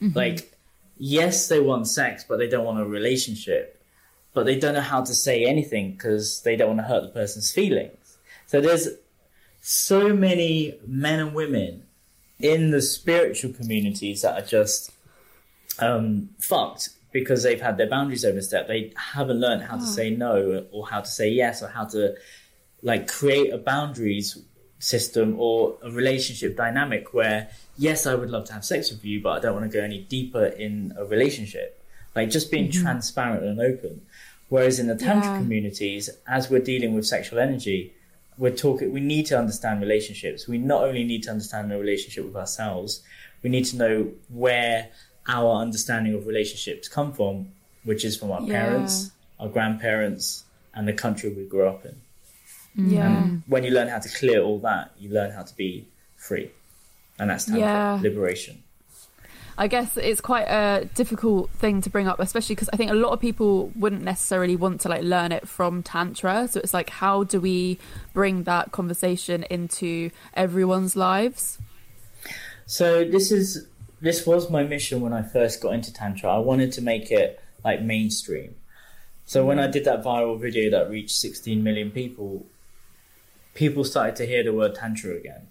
Mm-hmm. Like, yes, they want sex, but they don't want a relationship. But they don't know how to say anything because they don't want to hurt the person's feelings. So there's so many men and women in the spiritual communities that are just um, fucked because they've had their boundaries overstepped. They haven't learned how to ah. say no or how to say yes or how to like create a boundaries system or a relationship dynamic where yes, I would love to have sex with you, but I don't want to go any deeper in a relationship. Like just being mm-hmm. transparent and open. Whereas in the tantra Yeah. communities, as we're dealing with sexual energy, we're talking we need to understand relationships we not only need to understand the relationship with ourselves we need to know where our understanding of relationships come from which is from our Yeah. parents our grandparents and the country we grew up in Mm. Yeah. when you learn how to clear all that you learn how to be free and that's tantra Yeah. liberation I guess it's quite a difficult thing to bring up, especially because I think a lot of people wouldn't necessarily want to like learn it from tantra. So it's like, how do we bring that conversation into everyone's lives? So this is this was my mission when I first got into tantra. I wanted to make it like mainstream. So when mm. I did that viral video that reached 16 million people, people started to hear the word tantra again.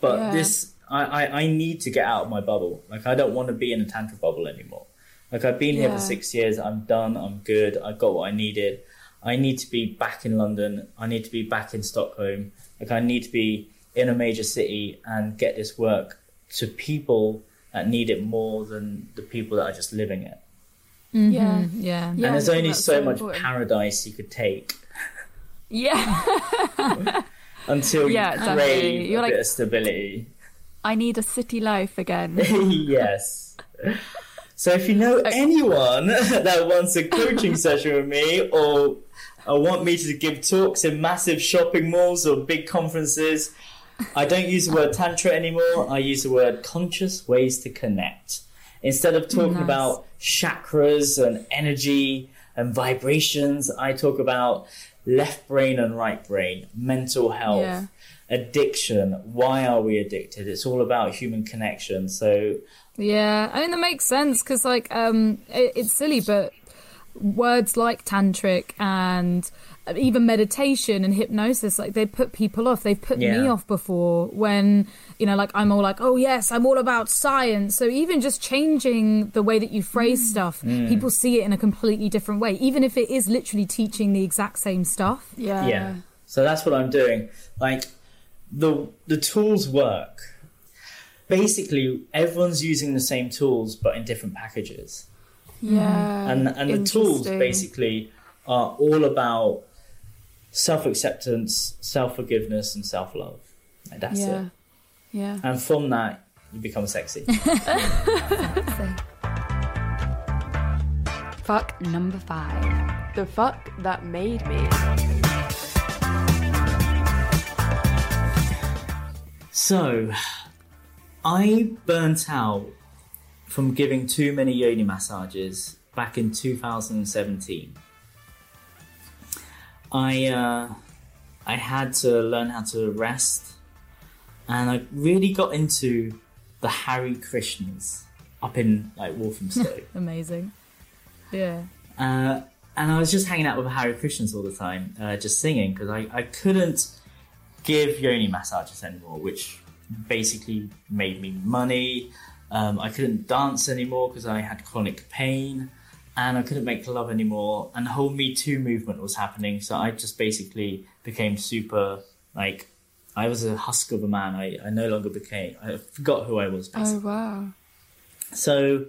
But Yeah. this, I, I, I need to get out of my bubble. Like I don't want to be in a tantra bubble anymore. Like I've been here for six years. I'm done. I'm good. I got what I needed. I need to be back in London. I need to be back in Stockholm. Like I need to be in a major city and get this work to people that need it more than the people that are just living it. Yeah. Mm-hmm. yeah. Yeah, and I there's only so, so much paradise you could take Yeah. until Yeah, you definitely. crave You're a like- bit of stability. I need a city life again. yes. So if you know anyone that wants a coaching session with me or or want me to give talks in massive shopping malls or big conferences, I don't use the word tantra anymore. I use the word conscious ways to connect. Instead of talking Nice. about chakras and energy and vibrations, I talk about left brain and right brain, mental health, Yeah. addiction. Why are we addicted? It's all about human connection. So Yeah, I mean that makes sense because like um, it, it's silly, but words like tantric and even meditation and hypnosis, like they put people off. They've put me off before when you know, like I'm all like, oh yes, I'm all about science. So even just changing the way that you phrase mm. stuff, mm. people see it in a completely different way, even if it is literally teaching the exact same stuff. Yeah. yeah so that's what i'm doing like the the tools work basically everyone's using the same tools but in different packages Yeah. and and the tools basically are all about self-acceptance self-forgiveness and self-love Like, that's Yeah. it Yeah. and from that you become sexy Fuck number five. The fuck that made me. So, I burnt out from giving too many yoni massages back in 2017. I uh, I had to learn how to rest, and I really got into the Hare Krishnas up in like Walthamstow. Amazing. Yeah. Uh, and I was just hanging out with Hare Krishnas all the time, uh, just singing because I, I couldn't give yoni massages anymore, which basically made me money. Um, I couldn't dance anymore because I had chronic pain, and I couldn't make love anymore. And the whole Me Too movement was happening, so I just basically became super like I was a husk of a man. I, I no longer became. I forgot who I was. Basically. Oh wow. So,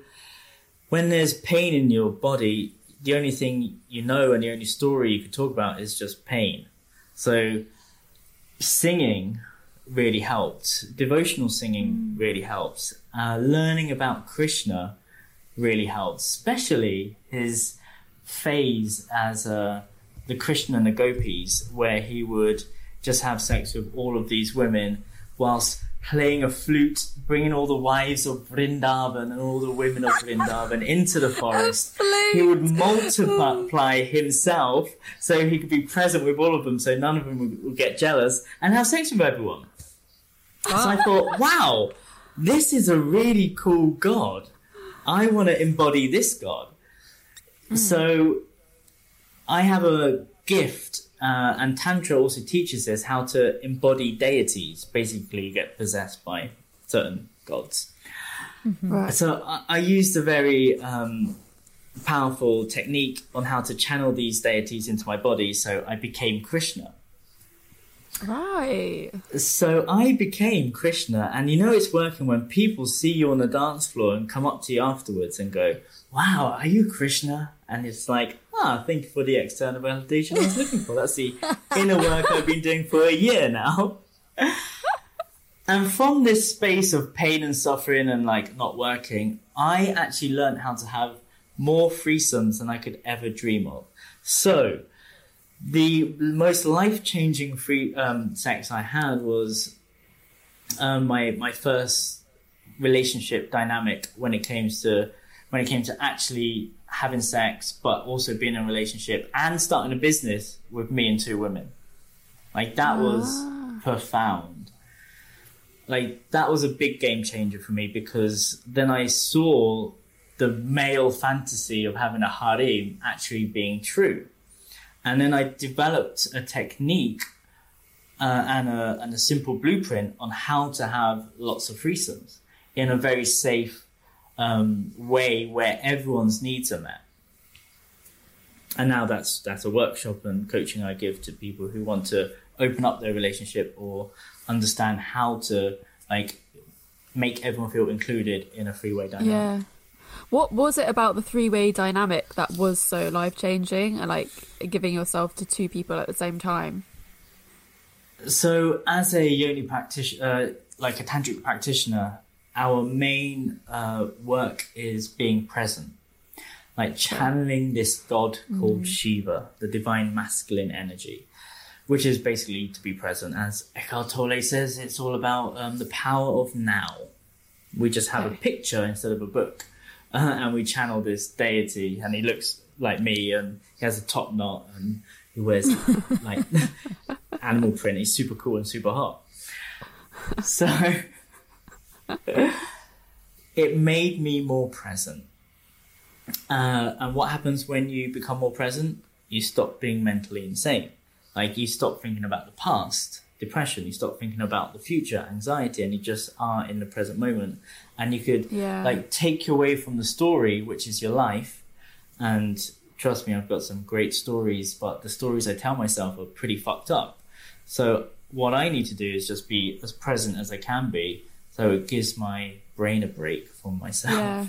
when there's pain in your body, the only thing you know and the only story you can talk about is just pain. So, singing really helped. Devotional singing really helps. Uh, learning about Krishna really helps, especially his phase as uh, the Krishna and the gopis, where he would just have sex with all of these women whilst playing a flute, bringing all the wives of Vrindavan and all the women of Vrindavan into the forest. He would multiply himself so he could be present with all of them, so none of them would, would get jealous and have sex with everyone. So I thought, wow, this is a really cool god. I want to embody this god. So I have a gift, uh, and Tantra also teaches us how to embody deities, basically get possessed by certain gods. Right. So I, I used a very um, powerful technique on how to channel these deities into my body, so I became Krishna. Right. So I became Krishna, and you know it's working when people see you on the dance floor and come up to you afterwards and go, "Wow, are you Krishna?" And it's like, "Ah, thank you for the external validation I was looking for. That's the inner work I've been doing for a year now." and from this space of pain and suffering and like not working, I actually learned how to have more threesomes than I could ever dream of. So the most life changing free um, sex I had was um, my my first relationship dynamic when it came to when it came to actually having sex, but also being in a relationship and starting a business with me and two women. Like that was profound. Like that was a big game changer for me because then I saw the male fantasy of having a harem actually being true. And then I developed a technique uh, and, a, and a simple blueprint on how to have lots of threesomes in a very safe um, way where everyone's needs are met. And now that's that's a workshop and coaching I give to people who want to open up their relationship or understand how to like make everyone feel included in a three-way dynamic. Yeah. What was it about the three way dynamic that was so life changing and like giving yourself to two people at the same time? So, as a yoni practitioner, uh, like a tantric practitioner, our main uh, work is being present, like channeling this god called Shiva, the divine masculine energy, which is basically to be present. As Eckhart Tolle says, it's all about um, the power of now. We just have a picture instead of a book, uh, and we channel this deity, and he looks like me, and he has a top knot, and he wears like animal print. He's super cool and super hot. So it made me more present. Uh, and what happens when you become more present? You stop being mentally insane. Like you stop thinking about the past, depression. You stop thinking about the future, anxiety, and you just are in the present moment. And you could Yeah. like take away from the story, which is your life. And trust me, I've got some great stories, but the stories I tell myself are pretty fucked up. So what I need to do is just be as present as I can be, so it gives my brain a break from myself. Yeah.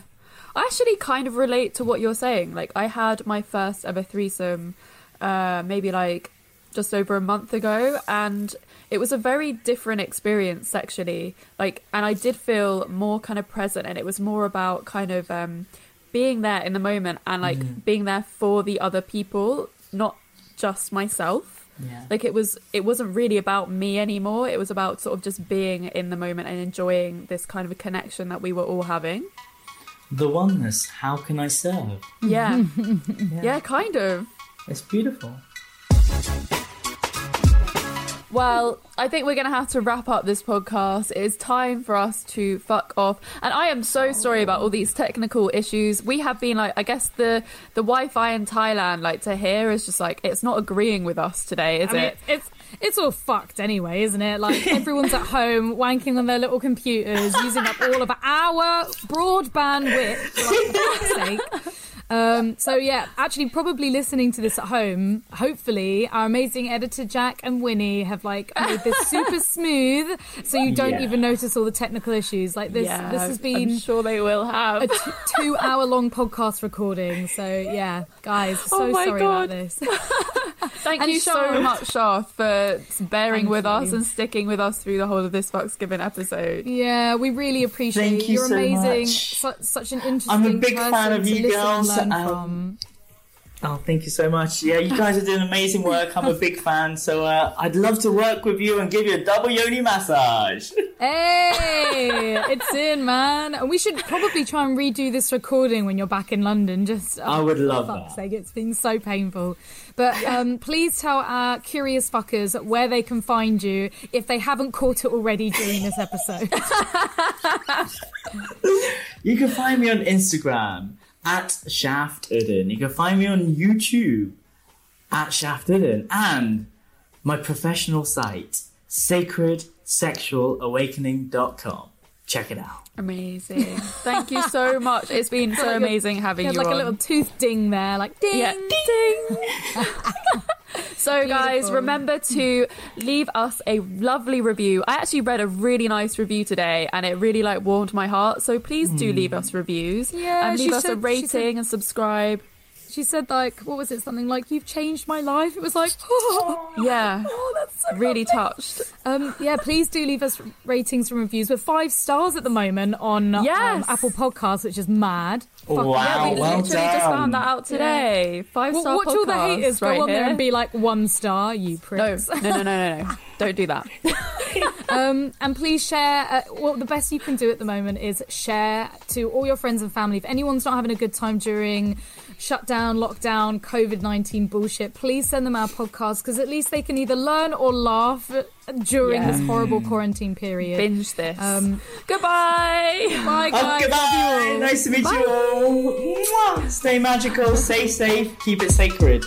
I actually kind of relate to what you're saying. Like, I had my first ever threesome uh, maybe like just over a month ago, and it was a very different experience sexually. Like, and I did feel more kind of present, and it was more about kind of um, being there in the moment and like being there for the other people, not just myself. Yeah. Like it was, it wasn't really about me anymore. It was about sort of just being in the moment and enjoying this kind of a connection that we were all having. The oneness, how can I serve? Yeah. yeah, kind of. It's beautiful. Well, I think we're going to have to wrap up this podcast. It is time for us to fuck off. And I am so sorry about all these technical issues. We have been like, I guess the the Wi-Fi in Thailand, like to hear, is just like it's not agreeing with us today, is I mean, it? it's it's all fucked anyway, isn't it? Like everyone's at home wanking on their little computers, using up all of our broadband width. Like, for fuck's sake. Um, so yeah, actually, probably listening to this at home. Hopefully, our amazing editor Jack and Winnie have like made this super smooth, so you don't Yeah. even notice all the technical issues. Like this, yeah, this has been I'm sure they will have. a t- two hour long podcast recording. So yeah, guys, so Oh sorry God. about this. Thank and you so Shah- much, Shah, for bearing Thank with us and sticking with us through the whole of this Fucks Given episode. Yeah, we really appreciate Thank you You're so amazing. much. Su- such an interesting I'm a big fan of you listen girls, And learn um, from. Oh, thank you so much. Yeah, you guys are doing amazing work. I'm a big fan, so uh, I'd love to work with you and give you a double yoni massage. Hey, it's in, man. And we should probably try and redo this recording when you're back in London. Just I would love that. sake, it's been so painful. But um, please tell our curious fuckers where they can find you if they haven't caught it already during this episode. You can find me on Instagram at Shaft Uddin. You can find me on YouTube at Shaft Uddin. And my professional site, sacredsexualawakening.com. Check it out. Amazing. Thank you so much. It's been so amazing having You you, had like on. a little tooth ding there, like ding, Yeah. ding. So, guys, remember to leave us a lovely review. I actually read a really nice review today, and it really like warmed my heart. So please do hmm. leave us reviews Yeah, and leave us a said- she rating said- and subscribe. She said like, what was it? Something like, "You've changed my life." It was like, oh, Yeah, that's so really lovely. touched. Um, yeah, please do leave us ratings and reviews. We're five stars at the moment on um, Apple Podcasts, which is mad. Fuck Wow, yeah, we well literally just found that out today. Five Well, star watch all the haters right go on there and be like one star, you No, pricks. no, no, no, no, no. Don't do that. Um, and please share. Uh, well, the best you can do at the moment is share to all your friends and family. If anyone's not having a good time during shutdown, lockdown, COVID 19 bullshit, please send them our podcast because at least they can either learn or laugh during Yeah. this horrible quarantine period. Binge this. Um, Goodbye. bye, Oh, guys. goodbye. Nice to meet you all. Stay magical, stay safe, keep it sacred.